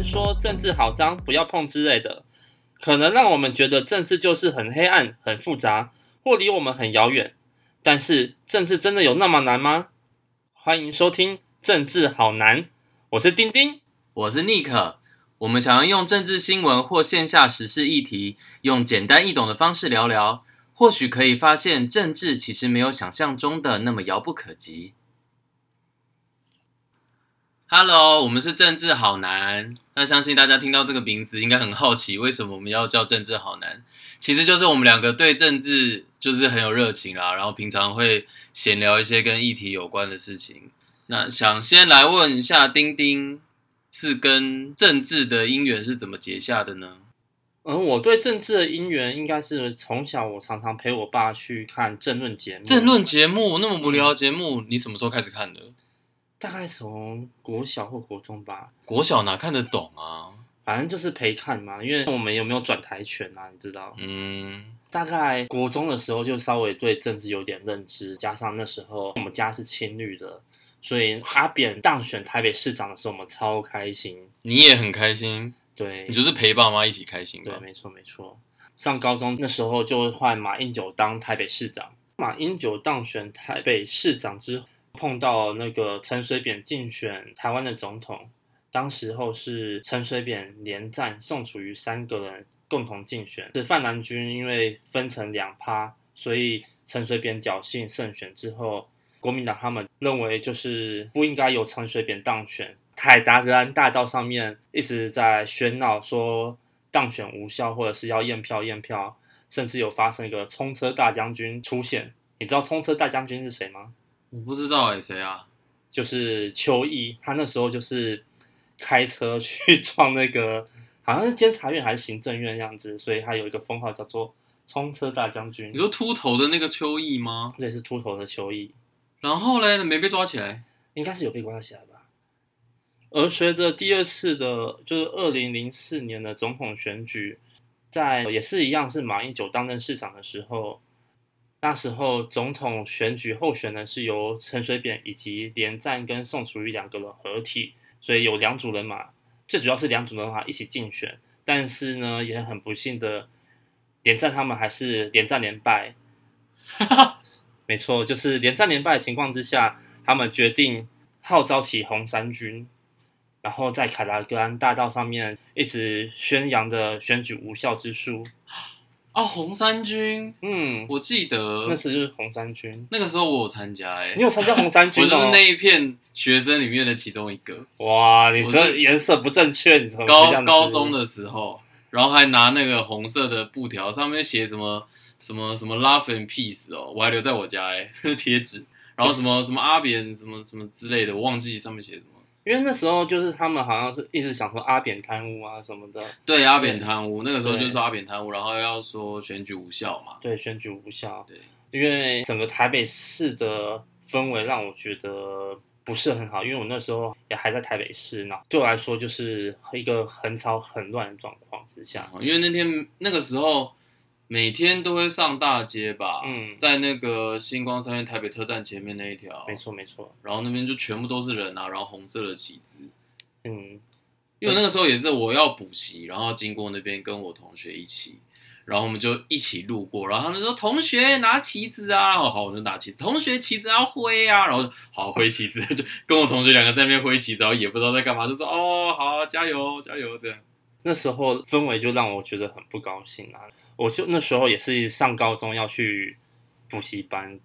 人说政治好脏，不要碰之类的，可能让我们觉得政治就是很黑暗、很复杂，或离我们很遥远。但是，政治真的有那么难吗？欢迎收听《政治好难》，我是丁丁，我是尼克。我们想要用政治新闻或线下时事议题，用简单易懂的方式聊聊，或许可以发现政治其实没有想象中的那么遥不可及。Hello，我们是政治好难。那相信大家听到这个名字，应该很好奇，为什么我们要叫政治好难？其实就是我们两个对政治就是很有热情啦，然后平常会闲聊一些跟议题有关的事情。那想先来问一下丁丁，是跟政治的因缘是怎么结下的呢？嗯，我对政治的因缘应该是从小我常常陪我爸去看政论节目。政论节目那么无聊节目，你什么时候开始看的？大概从国小或国中吧，国小哪看得懂啊？反正就是陪看嘛，因为我们有没有转台权啊？你知道？嗯，大概国中的时候就稍微对政治有点认知，加上那时候我们家是青绿的，所以阿扁当选台北市长的时候，我们超开心。你也很开心？对，你就是陪爸妈一起开心。对，没错没错。上高中那时候就换马英九当台北市长，马英九当选台北市长之后。碰到那个陈水扁竞选台湾的总统，当时候是陈水扁连战宋楚瑜三个人共同竞选，是泛蓝军因为分成两趴，所以陈水扁侥幸胜选之后，国民党他们认为就是不应该由陈水扁当选，凯达格兰大道上面一直在喧闹说当选无效或者是要验票验票，甚至有发生一个冲车大将军出现，你知道冲车大将军是谁吗？我不知道哎，谁啊？就是邱毅，他那时候就是开车去 撞那个，好像是监察院还是行政院的样子，所以他有一个封号叫做“冲车大将军”。你说秃头的那个邱毅吗？对，是秃头的邱毅。然后嘞，没被抓起来？应该是有被抓起来吧。而随着第二次的，就是二零零四年的总统选举，在也是一样，是马英九当任市长的时候。那时候总统选举候选人是由陈水扁以及连战跟宋楚瑜两个人合体，所以有两组人马，最主要是两组人马一起竞选。但是呢，也很不幸的，连战他们还是连战连败。没错，就是连战连败的情况之下，他们决定号召起红衫军，然后在凯达格兰大道上面一直宣扬着选举无效之书。哦，红三军，嗯，我记得那时就是红三军。那个时候我有参加，哎，你有参加红三军？我就是那一片学生里面的其中一个。哇，你这颜色不正确，你高高中的时候，然后还拿那个红色的布条，上面写什么什么什么 Love and Peace 哦，我还留在我家哎，贴纸，然后什么什么阿扁什么什么之类的，我忘记上面写什么。因为那时候就是他们好像是一直想说阿扁贪污啊什么的，对阿扁贪污，那个时候就说阿扁贪污，然后要说选举无效嘛，对选举无效，对，因为整个台北市的氛围让我觉得不是很好，因为我那时候也还在台北市呢，对我来说就是一个很吵很乱的状况之下，因为那天那个时候。每天都会上大街吧，嗯，在那个星光三院台北车站前面那一条，没错没错，然后那边就全部都是人啊，然后红色的旗子，嗯，因为那个时候也是我要补习，然后经过那边跟我同学一起，然后我们就一起路过，然后他们说同学拿旗子啊，好，好，我就拿旗子，同学旗子要挥啊，然后好挥旗子，就跟我同学两个在那边挥旗子，然后也不知道在干嘛，就说哦好加油加油。这样，那时候氛围就让我觉得很不高兴啊。我就那时候也是上高中要去补习班，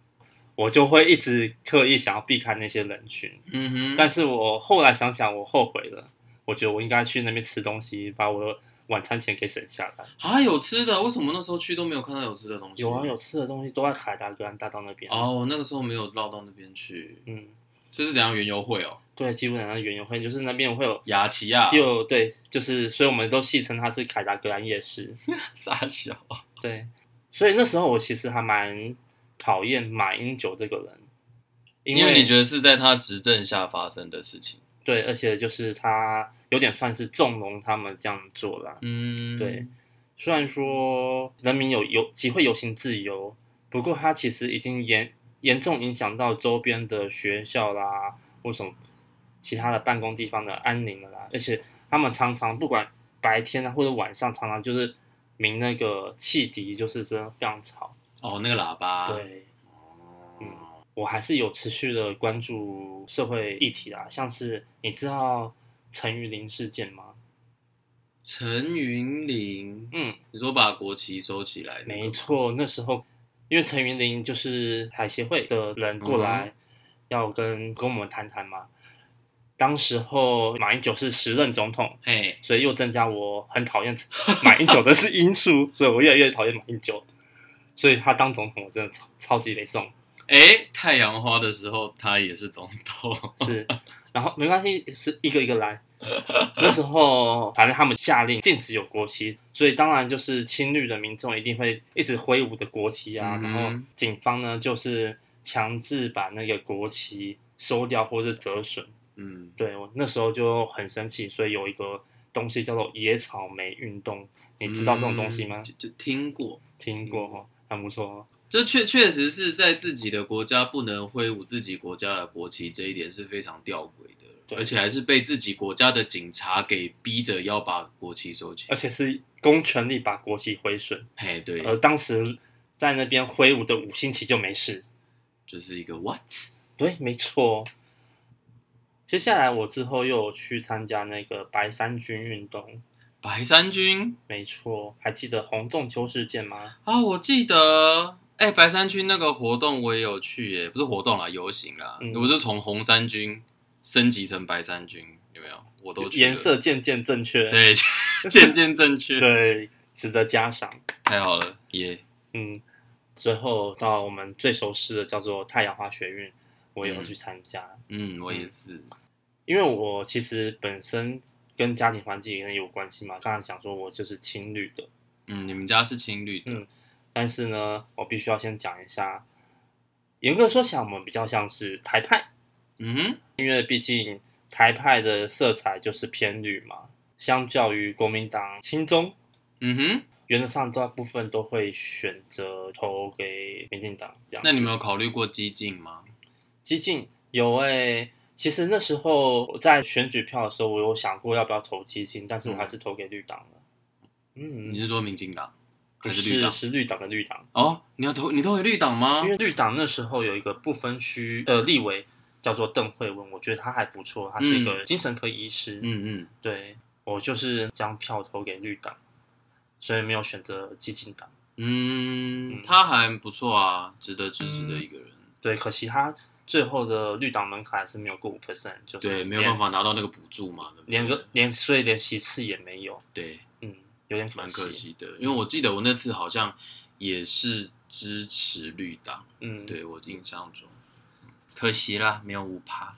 我就会一直刻意想要避开那些人群。嗯哼。但是我后来想想，我后悔了。我觉得我应该去那边吃东西，把我的晚餐钱给省下来。啊，有吃的？为什么那时候去都没有看到有吃的东西？有啊，有吃的东西都在海达格兰大道那边。哦，那个时候没有绕到那边去。嗯。所以是怎样园游会哦？对，基本上园游会就是那边会有雅琪亚，又对，就是所以我们都戏称它是凯达格兰夜市。傻笑。对，所以那时候我其实还蛮讨厌马英九这个人，因为，因为你觉得是在他执政下发生的事情。对，而且就是他有点算是纵容他们这样做了。嗯，对。虽然说人民有游集会游行自由，不过他其实已经严严重影响到周边的学校啦，或什么。其他的办公地方的安宁了啦。而且他们常常不管白天啊或者晚上，常常就是鸣那个汽笛，就是真的非常吵。哦，那个喇叭。对。嗯，我还是有持续的关注社会议题啦，像是你知道陈云林事件吗？陈云林，嗯，你说把国旗收起来？没错，那时候因为陈云林就是海协会的人过来要跟跟我们谈谈嘛。当时候马英九是时任总统，哎，所以又增加我很讨厌马英九的是因素，所以我越来越讨厌马英九。所以他当总统，我真的超超级雷送。哎，太阳花的时候他也是总统，是，然后没关系，是一个一个来。那时候反正他们下令禁止有国旗，所以当然就是青绿的民众一定会一直挥舞的国旗啊。嗯、然后警方呢就是强制把那个国旗收掉或是折损。嗯，对，我那时候就很生气，所以有一个东西叫做野草莓运动，你知道这种东西吗？嗯、就，就听过，听过哈，很不错。这确确实是在自己的国家不能挥舞自己国家的国旗，这一点是非常吊诡的，而且还是被自己国家的警察给逼着要把国旗收起，而且是公权力把国旗挥损。嘿，对。而当时在那边挥舞的五星旗就没事，就是一个 what？对，没错。接下来我之后又有去参加那个白山军运动。白山军，没错，还记得洪仲秋事件吗？啊，我记得。哎，白衫军那个活动我也有去耶，不是活动啦，游行啦。嗯、我是从红衫军升级成白山军，有没有？我都去。颜色渐渐正确，对，渐渐正确，对，值得嘉赏。太好了，耶、yeah。嗯，最后到我们最熟悉的叫做太阳花学运，我也有去参加。嗯，我也是、嗯，因为我其实本身跟家庭环境也有关系嘛。刚才讲说我就是青绿的，嗯，你们家是青绿的。嗯但是呢，我必须要先讲一下，严格说起来，我们比较像是台派，嗯哼，因为毕竟台派的色彩就是偏绿嘛，相较于国民党亲中，嗯哼，原则上大部分都会选择投给民进党这样。那你们有考虑过激进吗？激进有诶、欸，其实那时候我在选举票的时候，我有想过要不要投激进，但是我还是投给绿党了。嗯，你是说民进党？是是，是绿党的绿党哦，你要投你投给绿党吗？因为绿党那时候有一个不分区呃立委叫做邓慧文，我觉得他还不错，他是一个精神科医师。嗯嗯，嗯对，我就是将票投给绿党，所以没有选择激进党。嗯，嗯他还不错啊，值得支持的一个人。嗯、对，可惜他最后的绿党门槛还是没有过五 percent，就是对，没有办法拿到那个补助嘛，对不对？连个连所以连席次也没有。对。有点蛮可惜的，因为我记得我那次好像也是支持绿党，嗯，对我印象中，可惜啦，没有五趴。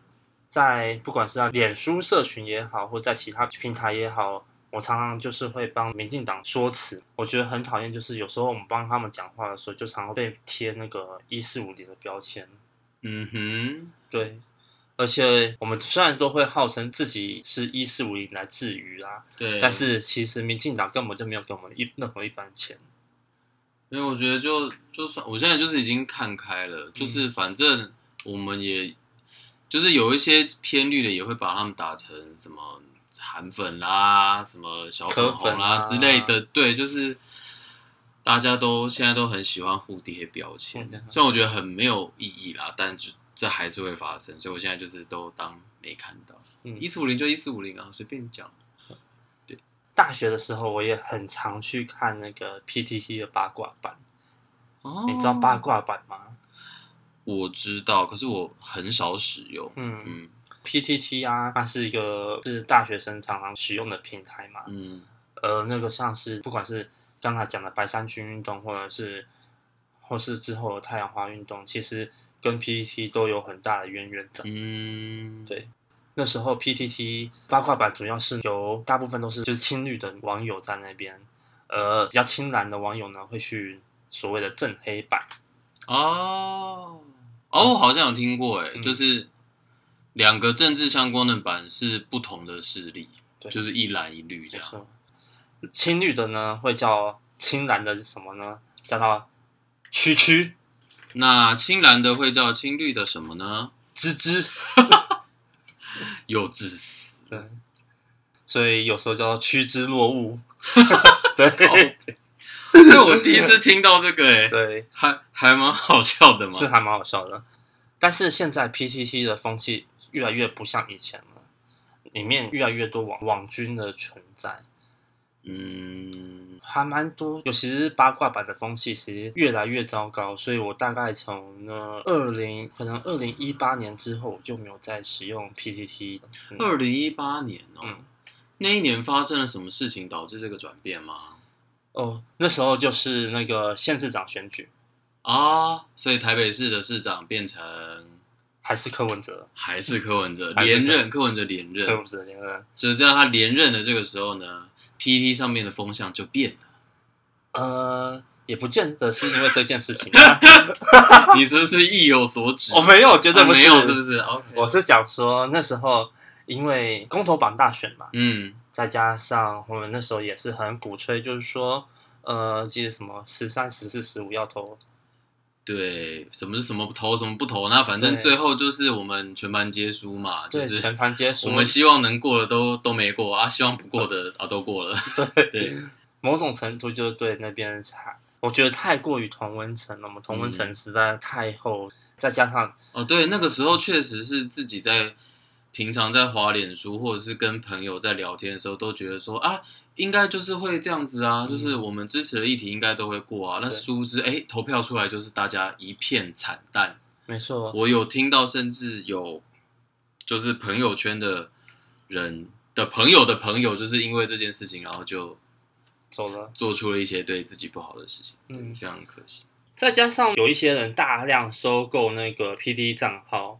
在不管是在脸书社群也好，或在其他平台也好，我常常就是会帮民进党说辞。我觉得很讨厌，就是有时候我们帮他们讲话的时候，就常常被贴那个一四五零的标签。嗯哼，对。而且我们虽然都会号称自己是一四五零来自娱啦，对，但是其实民进党根本就没有给我们一任何一分钱。因为我觉得就就算我现在就是已经看开了，就是反正我们也，就是有一些偏绿的也会把他们打成什么韩粉啦、什么小粉红啦之类的，对，就是大家都现在都很喜欢蝴蝶标签，虽然我觉得很没有意义啦，但就。这还是会发生，所以我现在就是都当没看到。嗯，一四五零就一四五零啊，随便讲。对，大学的时候我也很常去看那个 PTT 的八卦版。哦，你知道八卦版吗？我知道，可是我很少使用。嗯嗯，PTT 啊，它是一个是大学生常常使用的平台嘛。嗯，呃，那个像是不管是刚才讲的白山军运动，或者是或是之后的太阳花运动，其实。跟 PTT 都有很大的渊源在。嗯，对，那时候 PTT 八卦版主要是由大部分都是就是青绿的网友在那边，呃，比较青蓝的网友呢会去所谓的正黑版。哦，哦，我好像有听过，哎，就是两个政治相关的版是不同的势力，对就是一蓝一绿这样。青绿的呢会叫青蓝的什么呢？叫它区区。那青蓝的会叫青绿的什么呢？芝芝，幼稚死。对，所以有时候叫做趋之若鹜。对，因为 我第一次听到这个、欸，哎，对，还还蛮好笑的嘛，是还蛮好笑的。但是现在 PTT 的风气越来越不像以前了，里面越来越多网网军的存在。嗯，还蛮多，尤其是八卦版的风气，其实越来越糟糕。所以我大概从呢二零，可能二零一八年之后，我就没有再使用 PTT。二零一八年哦，嗯，那一年发生了什么事情导致这个转变吗？哦，那时候就是那个县市长选举啊，所以台北市的市长变成还是柯文哲，还是柯文哲连任，柯文哲连任，柯文哲连任。所以在他连任的这个时候呢。PTT 上面的风向就变了，呃，也不见得是因为这件事情。你是不是意有所指？我没有，绝对没有，是不是？OK，我是讲说那时候因为公投榜大选嘛，嗯，再加上我们那时候也是很鼓吹，就是说，呃，记得什么十三、十四、十五要投。对，什么是什么投，什么不投？那反正最后就是我们全盘皆输嘛，就是全盘皆输。我们希望能过的都都没过啊，希望不过的啊都过了。对对，某种程度就是对那边差，我觉得太过于同温层了。我们同温层实在太厚，嗯、再加上哦，对，那个时候确实是自己在平常在滑脸书或者是跟朋友在聊天的时候，都觉得说啊。应该就是会这样子啊，嗯、就是我们支持的议题应该都会过啊。那殊不知，哎，投票出来就是大家一片惨淡。没错，我有听到，甚至有就是朋友圈的人的朋友的朋友，就是因为这件事情，然后就走了，做出了一些对自己不好的事情。嗯，非常可惜。再加上有一些人大量收购那个 PTT 账号。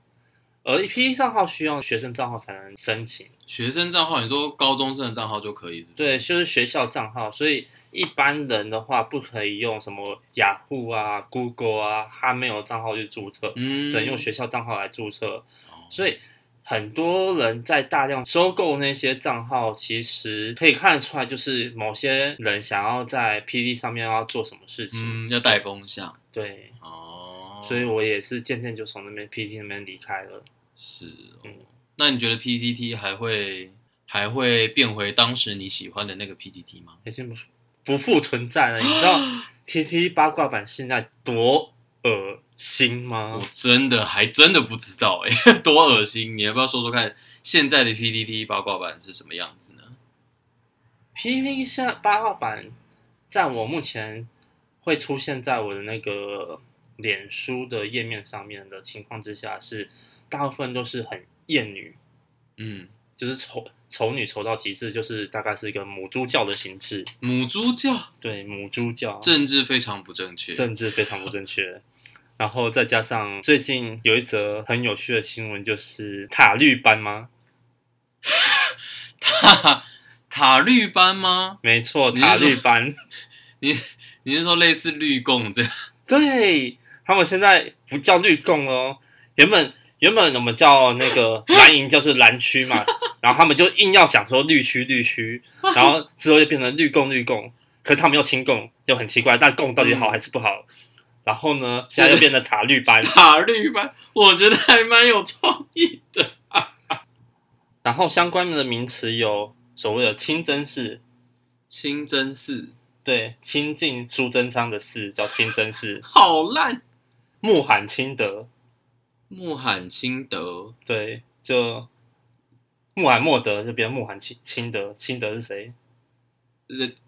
而 PTT 账号需要学生账号才能申请。学生账号，你说高中生的账号就可以是是？对，就是学校账号。所以一般人的话，不可以用什么雅虎啊、Google 啊，他没有账号去注册，嗯，只能用学校账号来注册。哦、所以很多人在大量收购那些账号，其实可以看得出来，就是某些人想要在 PTT 上面要做什么事情，嗯，要带风向。对，哦，所以我也是渐渐就从那边 PTT 那边离开了。是、哦，嗯，那你觉得 PTT 还会还会变回当时你喜欢的那个 PTT 吗？已经不不复存在了。你知道 PTT 八卦版现在多恶心吗？我真的还真的不知道哎、欸，多恶心！你要不要说说看，现在的 PTT 八卦版是什么样子呢？PTT 现在八卦版，在我目前会出现在我的那个脸书的页面上面的情况之下是。大部分都是很厌女，嗯，就是丑丑女丑到极致，就是大概是一个母猪教的形式。母猪教，对，母猪教，政治非常不正确，政治非常不正确。然后再加上最近有一则很有趣的新闻，就是塔绿班吗？塔塔绿班吗？没错，塔绿班。你你是说类似绿共这样？对，他们现在不叫绿共哦，原本。原本我们叫那个 蓝营就是蓝区嘛，然后他们就硬要想说绿区绿区，然后之后就变成绿共绿共，可是他们又亲共，又很奇怪，但共到底好还是不好？嗯、然后呢，现在又变成塔绿班，塔绿班，我觉得还蛮有创意的。然后相关的名词有所谓的清真寺，清真寺，对，清净苏贞昌的寺叫清真寺，好烂，穆罕清德。穆罕钦德，对，就穆罕默德就变穆罕钦钦德，钦德是谁？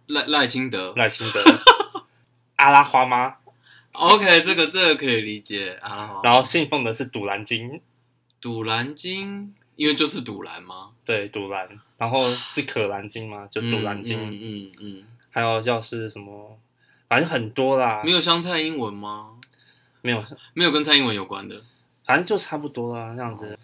赖赖清德，赖清德，阿拉花吗。OK，这个这个可以理解阿拉花。然后信奉的是赌兰经，赌兰经，因为就是赌兰吗？对，赌兰。然后是可兰经嘛，就赌兰经。嗯嗯，嗯，嗯。还有叫是什么？反正很多啦。没有像蔡英文吗？没有，没有跟蔡英文有关的。反正就差不多啊，这样子，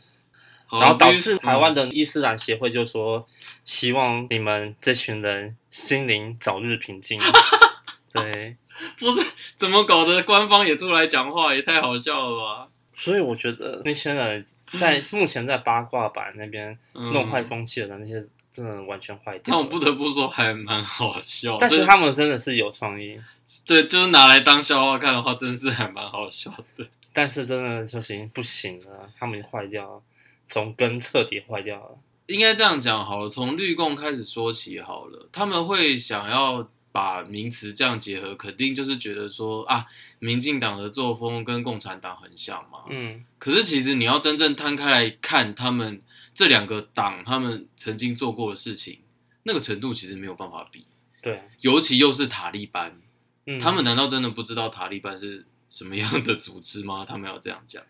然后导致台湾的伊斯兰协会就说，希望你们这群人心灵早日平静。对，不是怎么搞的？官方也出来讲话，也太好笑了吧？所以我觉得那些人在 目前在八卦版那边弄坏风气的，那些真的完全坏掉。但我不得不说，还蛮好笑。但是他们真的是有创意，对，就是拿来当笑话看的话，真的是还蛮好笑的。但是真的就行不行了，他们坏掉了。从根彻底坏掉了。应该这样讲好了，从绿共开始说起好了。他们会想要把名词这样结合，肯定就是觉得说啊，民进党的作风跟共产党很像嘛。嗯。可是其实你要真正摊开来看，他们这两个党他们曾经做过的事情，那个程度其实没有办法比。对。尤其又是塔利班，嗯，他们难道真的不知道塔利班是什么样的组织吗？他们要这样讲？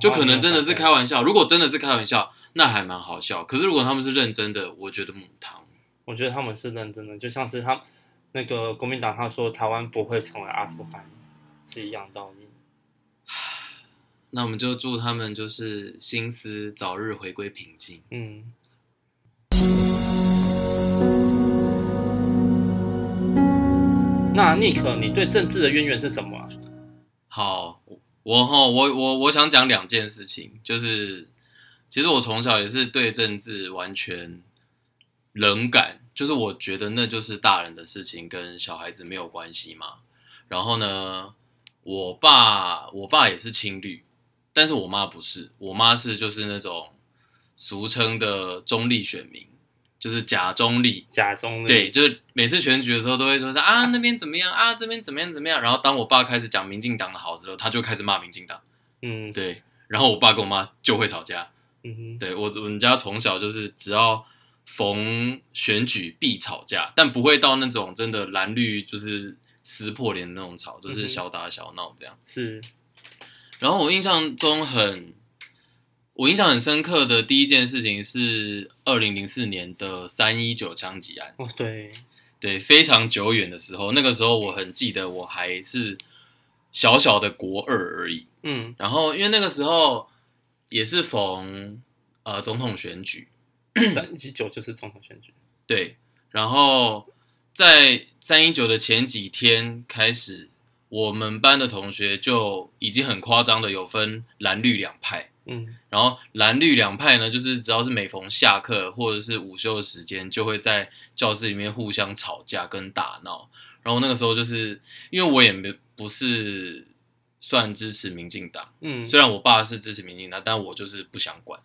就可能真的是开玩笑。如果真的是开玩笑，那还蛮好笑。可是如果他们是认真的，我觉得母汤。我觉得他们是认真的，就像是他那个国民党他说台湾不会成为阿富汗，是一样道理。那我们就祝他们就是心思早日回归平静。嗯。那尼克，你对政治的渊源是什么？好。我哈，我我我想讲两件事情，就是其实我从小也是对政治完全冷感，就是我觉得那就是大人的事情，跟小孩子没有关系嘛。然后呢，我爸我爸也是青绿，但是我妈不是，我妈是就是那种俗称的中立选民。就是假中立，假中立，对，就是每次选举的时候都会说是啊那边怎么样啊这边怎么样怎么样，然后当我爸开始讲民进党的好时候，他就开始骂民进党，嗯，对，然后我爸跟我妈就会吵架，嗯哼，对我我们家从小就是只要逢选举必吵架，但不会到那种真的蓝绿就是撕破脸那种吵，就是小打小闹这样，是，然后我印象中很。我印象很深刻的第一件事情是二零零四年的三一九枪击案。哦，对，对，非常久远的时候，那个时候我很记得，我还是小小的国二而已。嗯，然后因为那个时候也是逢呃总统选举，三一九就是总统选举。对，然后在三一九的前几天开始，我们班的同学就已经很夸张的有分蓝绿两派。嗯，然后蓝绿两派呢，就是只要是每逢下课或者是午休的时间，就会在教室里面互相吵架跟打闹。然后那个时候就是因为我也没不是算支持民进党，嗯，虽然我爸是支持民进党，但我就是不想管。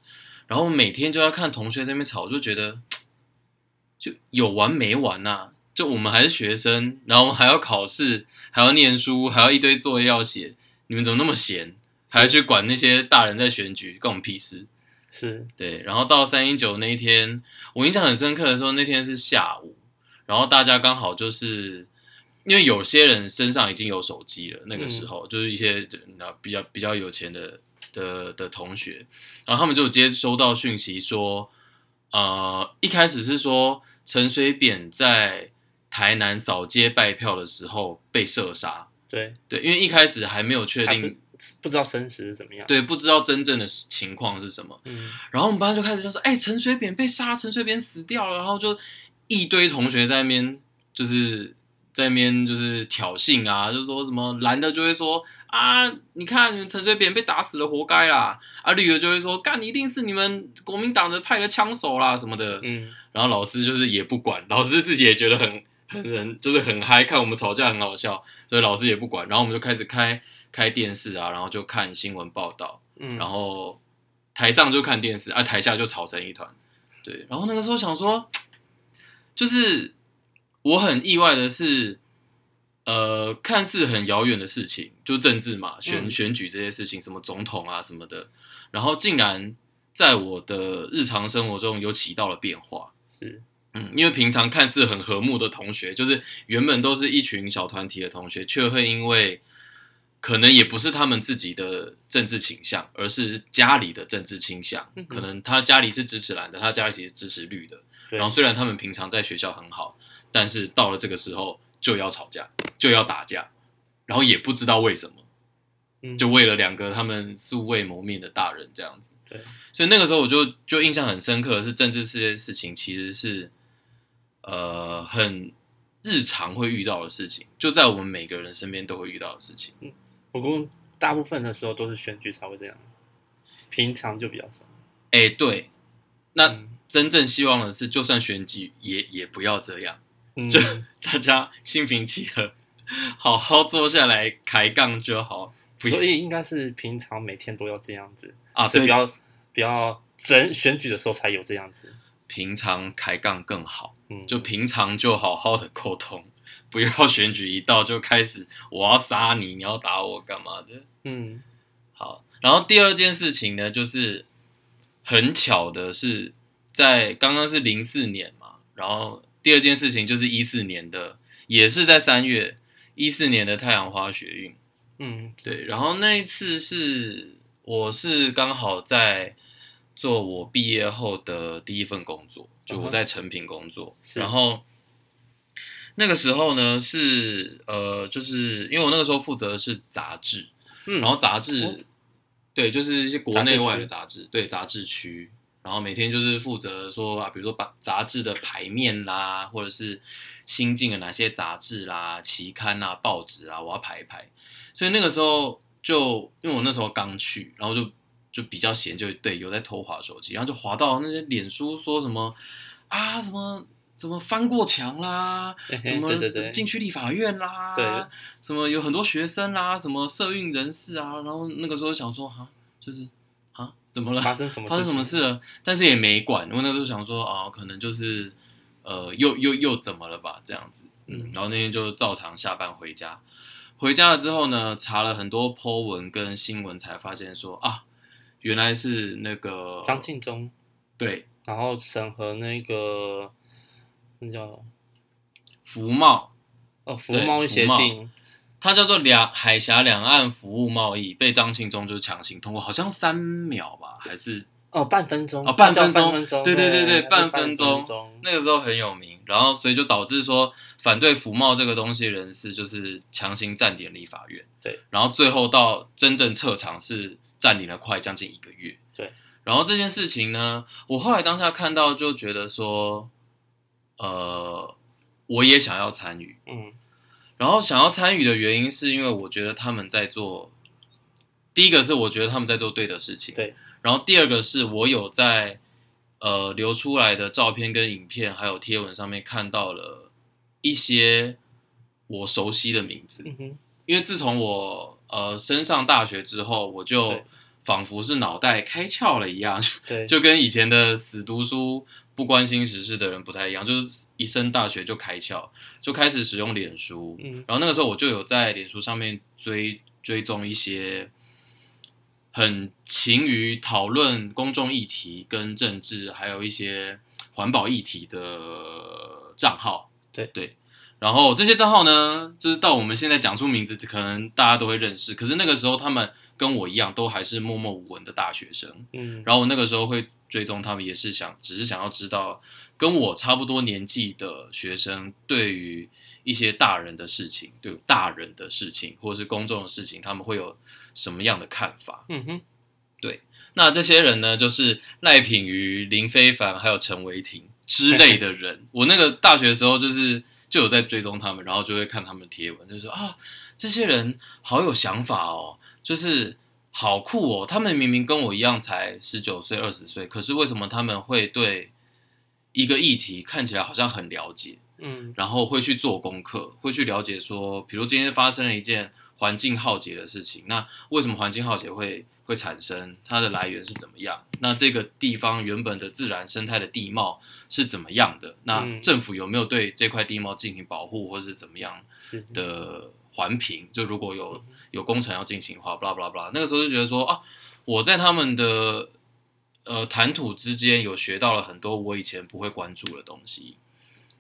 然后每天就要看同学在那边吵，就觉得 就有完没完呐、啊？就我们还是学生，然后还要考试，还要念书，还要一堆作业要写，你们怎么那么闲？还去管那些大人在选举，关我们屁事。是对，然后到三一九那一天，我印象很深刻的时候，那天是下午，然后大家刚好就是因为有些人身上已经有手机了，那个时候、嗯、就是一些比较比较有钱的的的同学，然后他们就接收到讯息说，呃，一开始是说陈水扁在台南扫街拜票的时候被射杀。对对，因为一开始还没有确定。不知道生死是怎么样，对，不知道真正的情况是什么。嗯，然后我们班就开始就说：“哎、欸，陈水扁被杀，陈水扁死掉了。”然后就一堆同学在那边，就是在那边就是挑衅啊，就说什么蓝的就会说：“啊，你看你们陈水扁被打死了，活该啦！”啊，绿的就会说：“干，你一定是你们国民党的派的枪手啦什么的。”嗯，然后老师就是也不管，老师自己也觉得很很人就是很嗨，看我们吵架很好笑，所以老师也不管。然后我们就开始开。开电视啊，然后就看新闻报道，嗯，然后台上就看电视啊，台下就吵成一团，对。然后那个时候想说，就是我很意外的是，呃，看似很遥远的事情，就政治嘛，选、嗯、选举这些事情，什么总统啊什么的，然后竟然在我的日常生活中有起到了变化，是，嗯，因为平常看似很和睦的同学，就是原本都是一群小团体的同学，却会因为可能也不是他们自己的政治倾向，而是家里的政治倾向。可能他家里是支持蓝的，他家里其实支持绿的。然后虽然他们平常在学校很好，但是到了这个时候就要吵架，就要打架，然后也不知道为什么，就为了两个他们素未谋面的大人这样子。对，所以那个时候我就就印象很深刻的是，政治这件事情其实是呃很日常会遇到的事情，就在我们每个人身边都会遇到的事情。不过大部分的时候都是选举才会这样，平常就比较少。哎、欸，对，那真正希望的是，就算选举也也不要这样，嗯、就大家心平气和，好好坐下来抬杠就好。所以应该是平常每天都要这样子啊，对，不要不要整选举的时候才有这样子。平常抬杠更好，嗯，就平常就好好的沟通，不要 选举一到就开始我要杀你，你要打我干嘛的？嗯，好。然后第二件事情呢，就是很巧的是，在刚刚是零四年嘛，然后第二件事情就是一四年的，也是在三月一四年的太阳花学运，嗯，对。然后那一次是我是刚好在。做我毕业后的第一份工作，就我在成品工作。Uh -huh. 然后那个时候呢，是呃，就是因为我那个时候负责的是杂志，嗯，然后杂志，oh. 对，就是一些国内外的杂志，杂对，杂志区。然后每天就是负责说啊，比如说把杂志的排面啦，或者是新进的哪些杂志啦、期刊啊、报纸啊，我要排一排。所以那个时候就因为我那时候刚去，然后就。就比较闲，就对，有在偷滑手机，然后就滑到那些脸书说什么啊，什么什么翻过墙啦，什么进去立法院啦，对，什么有很多学生啦，什么社运人士啊，然后那个时候想说哈，就是啊，怎么了？发生什么？发生什么事了？但是也没管，因为那时候想说啊，可能就是呃，又又又怎么了吧，这样子，嗯，然后那天就照常下班回家，回家了之后呢，查了很多 po 文跟新闻，才发现说啊。原来是那个张庆忠，对，然后审核那个那叫服贸。哦，服务贸易协定，它叫做两海峡两岸服务贸易，被张庆忠就是强行通过，好像三秒吧，还是哦半分钟哦半分钟，对对对对，对半分钟，那个时候很有名，然后所以就导致说反对服贸这个东西人士就是强行占点立法院，对，然后最后到真正撤场是。占领了快将近一个月，对。然后这件事情呢，我后来当下看到就觉得说，呃，我也想要参与，嗯。然后想要参与的原因是因为我觉得他们在做，第一个是我觉得他们在做对的事情，对。然后第二个是我有在呃流出来的照片跟影片还有贴文上面看到了一些我熟悉的名字，嗯哼。因为自从我呃升上大学之后，我就仿佛是脑袋开窍了一样，对，就跟以前的死读书不关心时事的人不太一样，就是一升大学就开窍，就开始使用脸书，嗯，然后那个时候我就有在脸书上面追追踪一些很勤于讨论公众议题跟政治，还有一些环保议题的账号，对对。然后这些账号呢，就是到我们现在讲出名字，可能大家都会认识。可是那个时候，他们跟我一样，都还是默默无闻的大学生。嗯，然后我那个时候会追踪他们，也是想，只是想要知道跟我差不多年纪的学生，对于一些大人的事情，对大人的事情，或者是公众的事情，他们会有什么样的看法？嗯哼，对。那这些人呢，就是赖品妤、林非凡还有陈维廷之类的人。我那个大学的时候就是。就有在追踪他们，然后就会看他们贴文，就说啊，这些人好有想法哦，就是好酷哦。他们明明跟我一样才十九岁、二十岁，可是为什么他们会对一个议题看起来好像很了解？嗯，然后会去做功课，会去了解说，比如今天发生了一件环境浩劫的事情，那为什么环境浩劫会会产生？它的来源是怎么样？那这个地方原本的自然生态的地貌是怎么样的？那政府有没有对这块地貌进行保护，或是怎么样的环评？就如果有有工程要进行的话，巴拉巴拉巴拉，那个时候就觉得说啊，我在他们的呃谈吐之间有学到了很多我以前不会关注的东西，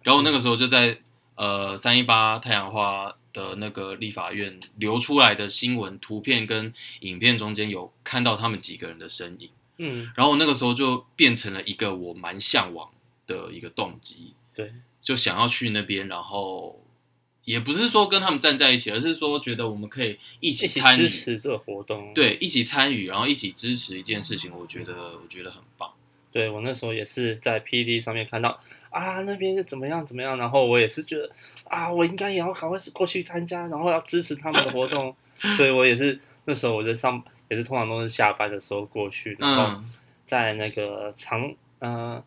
然后那个时候就在呃三一八太阳花。的那个立法院流出来的新闻图片跟影片中间有看到他们几个人的身影，嗯，然后那个时候就变成了一个我蛮向往的一个动机，对，就想要去那边，然后也不是说跟他们站在一起，而是说觉得我们可以一起参与支持这个活动，对，一起参与，然后一起支持一件事情，我觉得我觉得很棒。对，我那时候也是在 PTT 上面看到啊，那边是怎么样怎么样，然后我也是觉得啊，我应该也要赶快过去参加，然后要支持他们的活动，所以我也是那时候我在上也是通常都是下班的时候过去，然后在那个长呃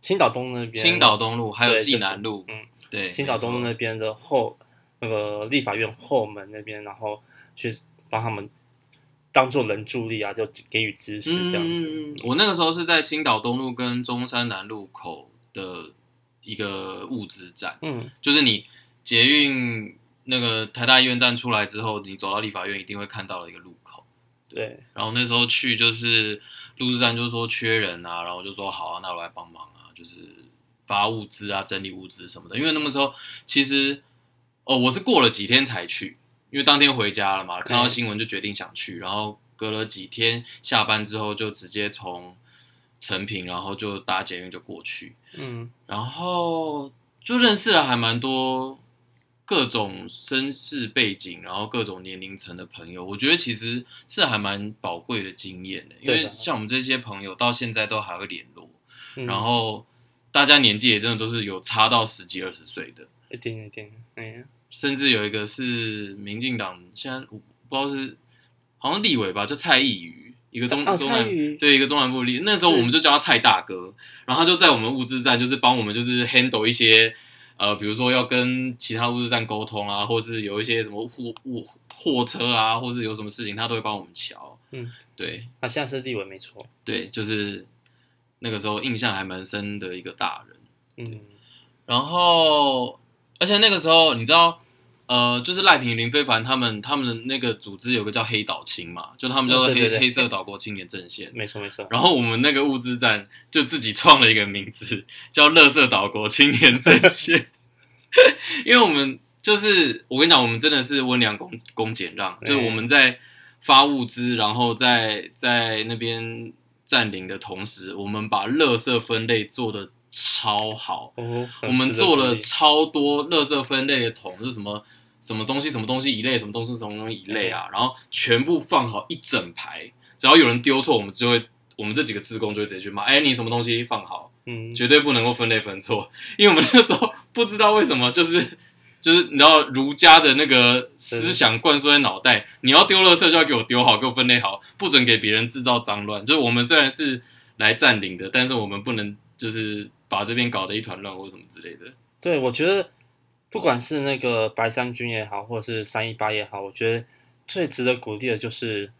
青岛东那边，青岛东路还有济南路，嗯，对，青岛东路那边的后那个立法院后门那边，然后去帮他们当做人助力啊，就给予支持这样子。嗯，我那个时候是在青岛东路跟中山南路口的一个物资站，嗯，就是你捷运那个台大医院站出来之后，你走到立法院一定会看到的一个路口。对，然后那时候去就是物资站，就说缺人啊，然后就说好啊，那我来帮忙啊，就是发物资啊，整理物资什么的。因为那个时候其实哦，我是过了几天才去，因为当天回家了嘛，看到新闻就决定想去，然后隔了几天下班之后就直接从成品，然后就搭捷运就过去，嗯，然后就认识了还蛮多。各种身世背景，然后各种年龄层的朋友，我觉得其实是还蛮宝贵的经验的。因为像我们这些朋友到现在都还会联络，嗯、然后大家年纪也真的都是有差到十几二十岁的，一点一点，嗯，甚至有一个是民进党，现在我不知道是好像立委吧，叫蔡易余，一个中、哦、中南对一个中南部立，那时候我们就叫他蔡大哥，然后他就在我们物资站，就是帮我们就是 handle 一些。呃，比如说要跟其他物资站沟通啊，或是有一些什么货物货车啊，或是有什么事情，他都会帮我们瞧。嗯，对，他现在是立委没错。对，就是那个时候印象还蛮深的一个大人。嗯，然后而且那个时候你知道。呃，就是赖平林非凡他们他们的那个组织有个叫黑岛青嘛，就他们叫做黑、黑色岛国青年阵线，没错没错。然后我们那个物资站就自己创了一个名字，叫乐色岛国青年阵线，因为我们就是我跟你讲，我们真的是温良恭恭俭让，就是我们在发物资，然后在在那边占领的同时，我们把乐色分类做的。超好，哦、我们做了超多垃圾分类的桶，就是什么什么东西什么东西一类，什么东西什么东西一类啊，然后全部放好一整排，只要有人丢错，我们就会，我们这几个职工就会直接去骂，哎，你什么东西放好，嗯，绝对不能够分类分错，因为我们那时候不知道为什么，就是就是你知道儒家的那个思想灌输在脑袋，你要丢垃圾就要给我丢好，给我分类好，不准给别人制造脏乱。就是我们虽然是来占领的，但是我们不能就是。把这边搞得一团乱或什么之类的。对，我觉得不管是那个白衫军也好，或者是三一八也好，我觉得最值得鼓励的就是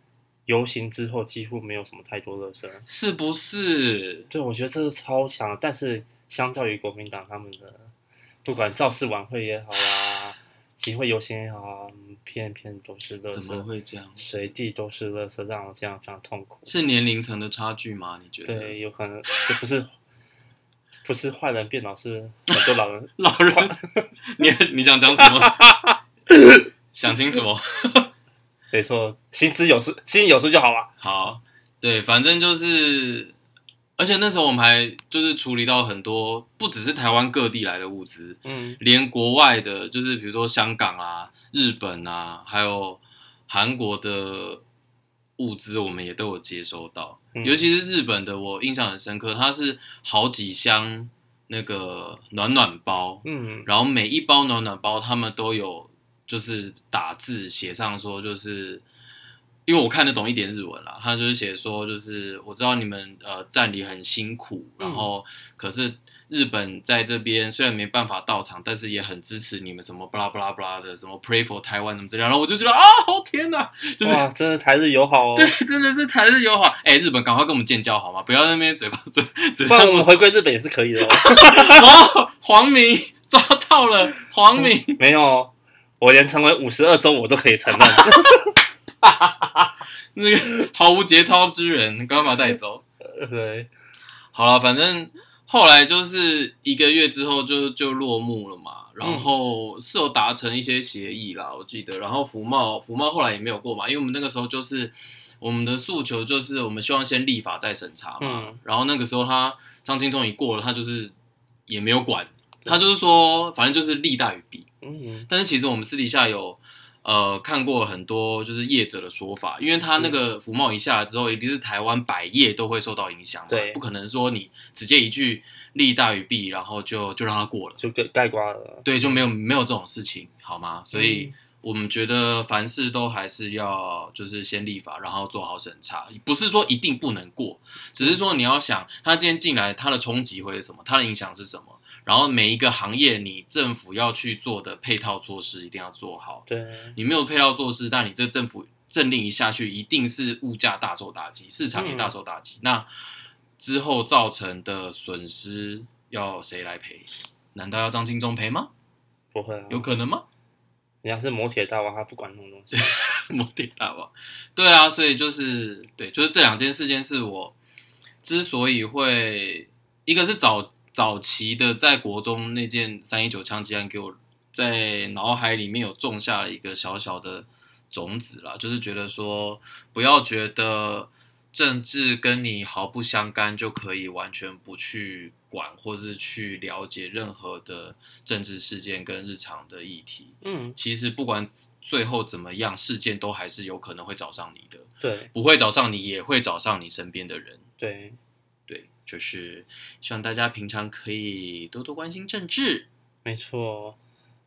游行之后几乎没有什么太多热身，是不是？对，我觉得这是超强。但是相较于国民党他们的，不管造势晚会也好啊，集会游行也好啊，片片都是垃圾，怎么会这样？随地都是垃圾，让我这样非常痛苦。是年龄层的差距吗？你觉得？对，有可能，这不是。不是坏人变老，是很多老人。老人，你你想讲什么？想清楚哦。没错，心之有数，心有数就好了。好，对，反正就是，而且那时候我们还就是处理到很多，不只是台湾各地来的物资，嗯，连国外的，就是比如说香港啊、日本啊，还有韩国的物资，我们也都有接收到。尤其是日本的，我印象很深刻，它是好几箱那个暖暖包，嗯，然后每一包暖暖包，他们都有就是打字写上说，就是因为我看得懂一点日文啦，他就是写说，就是我知道你们呃站里很辛苦，然后可是。日本在这边虽然没办法到场，但是也很支持你们什么巴拉巴拉巴拉的什么 Pray for Taiwan 什么之类的，然后我就觉得啊，好天哪，就是真的台日友好哦，对，真的是台日友好。哎，日本赶快跟我们建交好吗？不要在那边嘴巴嘴，嘴不然我们回归日本也是可以的哦。哇，皇明抓到了，黄明、嗯、没有，我连成为五十二周我都可以承认。那个毫无节操之人，赶快把他带走。对，好了，反正。后来就是一个月之后就就落幕了嘛，然后是有达成一些协议啦，我记得。然后福茂福茂后来也没有过嘛，因为我们那个时候就是我们的诉求就是我们希望先立法再审查嘛。嗯、然后那个时候他张青松一过了，他就是也没有管，他就是说反正就是利大于弊。嗯，但是其实我们私底下有。呃，看过很多就是业者的说法，因为他那个服贸一下来之后，一定是台湾百业都会受到影响嘛，对，不可能说你直接一句利大于弊，然后就就让它过了，就盖盖瓜了，对，就没有没有这种事情，好吗？所以我们觉得凡事都还是要就是先立法，然后做好审查，不是说一定不能过，只是说你要想他今天进来，他的冲击会是什么，他的影响是什么。然后每一个行业，你政府要去做的配套措施一定要做好。对，你没有配套措施，但你这政府政令一下去，一定是物价大受打击，市场也大受打击。嗯、那之后造成的损失要谁来赔？难道要张金忠赔吗？不会、啊，有可能吗？人家是摩铁大王，他不管那种东西。摩铁大王，对啊，所以就是对，就是这两件事件是我之所以会，一个是早早期的在国中那件三一九枪击案，给我在脑海里面有种下了一个小小的种子啦，就是觉得说，不要觉得政治跟你毫不相干就可以完全不去。管或是去了解任何的政治事件跟日常的议题，嗯，其实不管最后怎么样，事件都还是有可能会找上你的，对，不会找上你也会找上你身边的人，对，对，就是希望大家平常可以多多关心政治，没错，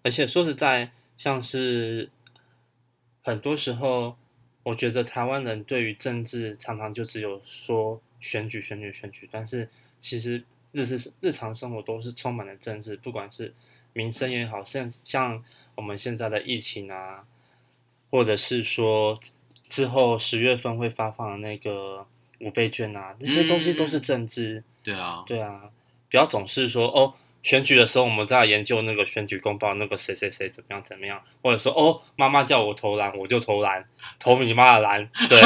而且说实在，像是很多时候，我觉得台湾人对于政治常常就只有说选举、选举、选举，但是其实。日是日常生活都是充满了政治，不管是民生也好，像像我们现在的疫情啊，或者是说之后十月份会发放的那个五倍券啊，这些东西都是政治。嗯、对啊，对啊，不要总是说哦，选举的时候我们在研究那个选举公报，那个谁谁谁怎么样怎么样，或者说哦，妈妈叫我投蓝，我就投蓝，投你妈的蓝。对，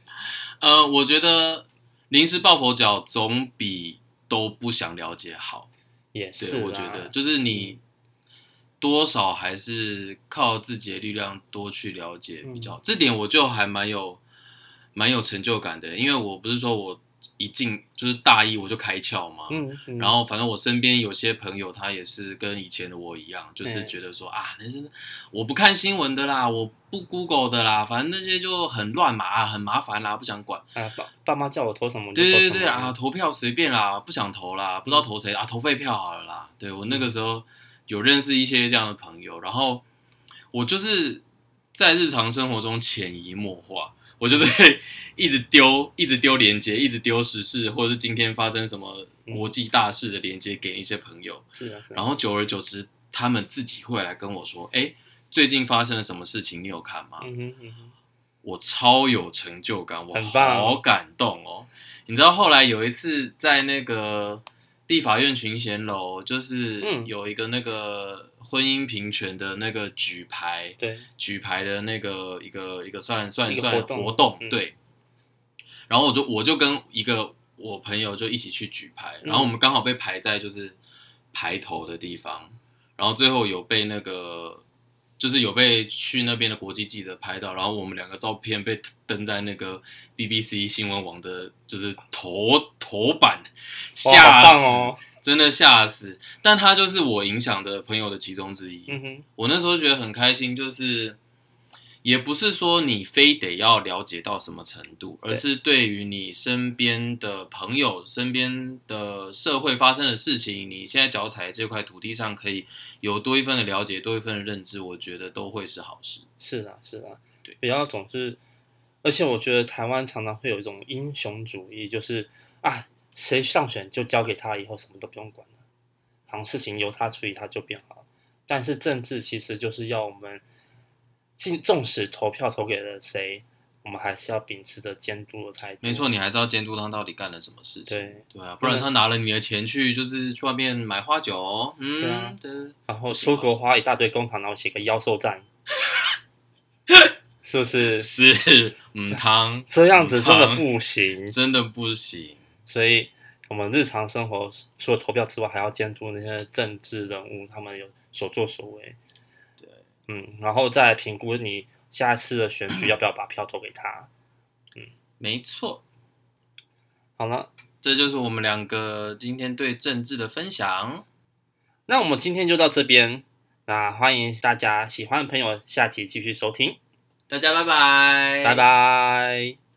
呃，我觉得临时抱佛脚总比。都不想了解好，也是，我觉得就是你多少还是靠自己的力量多去了解比较，嗯、这点我就还蛮有蛮有成就感的，因为我不是说我。一进就是大一我就开窍嘛，嗯嗯、然后反正我身边有些朋友他也是跟以前的我一样，就是觉得说、欸、啊，那是我不看新闻的啦，我不 Google 的啦，反正那些就很乱嘛，啊、很麻烦啦，不想管。啊，爸爸妈叫我投什么？对对对啊，投票随便啦，不想投啦，不知道投谁、嗯、啊，投废票好了啦。对，我那个时候有认识一些这样的朋友，然后我就是在日常生活中潜移默化。我就是会一直丢，一直丢连接，一直丢时事，或者是今天发生什么国际大事的连接给一些朋友。是啊，然后久而久之，他们自己会来跟我说：“哎，最近发生了什么事情？你有看吗？”嗯哼嗯哼，我超有成就感，我好感动哦！你知道后来有一次在那个。立法院群贤楼就是有一个那个婚姻平权的那个举牌，对，举牌的那个一个一个算算算活动，活动嗯、对。然后我就我就跟一个我朋友就一起去举牌，然后我们刚好被排在就是排头的地方，然后最后有被那个。就是有被去那边的国际记者拍到，然后我们两个照片被登在那个 BBC 新闻网的，就是头头版，吓死哦，真的吓死！但他就是我影响的朋友的其中之一。嗯哼，我那时候觉得很开心，就是。也不是说你非得要了解到什么程度，而是对于你身边的朋友、身边的社会发生的事情，你现在脚踩这块土地上，可以有多一份的了解，多一份的认知，我觉得都会是好事。是的，是的，对，不要总是，而且我觉得台湾常常会有一种英雄主义，就是啊，谁上选就交给他，以后什么都不用管了，好像事情由他处理，他就变好。但是政治其实就是要我们。纵使投票投给了谁，我们还是要秉持着监督的态度。没错，你还是要监督他到底干了什么事情。对对啊，不然他拿了你的钱去，就是去外面买花酒，嗯，对啊，然后出国花一大堆公帑，然后写个妖兽战，是不是？是，嗯，汤这样子真的不行，真的不行。所以，我们日常生活除了投票之外，还要监督那些政治人物他们有所作所为。嗯，然后再评估你下一次的选举要不要把票投给他。嗯，没错。好了，这就是我们两个今天对政治的分享。那我们今天就到这边。那欢迎大家喜欢的朋友下期继续收听。大家拜拜，拜拜。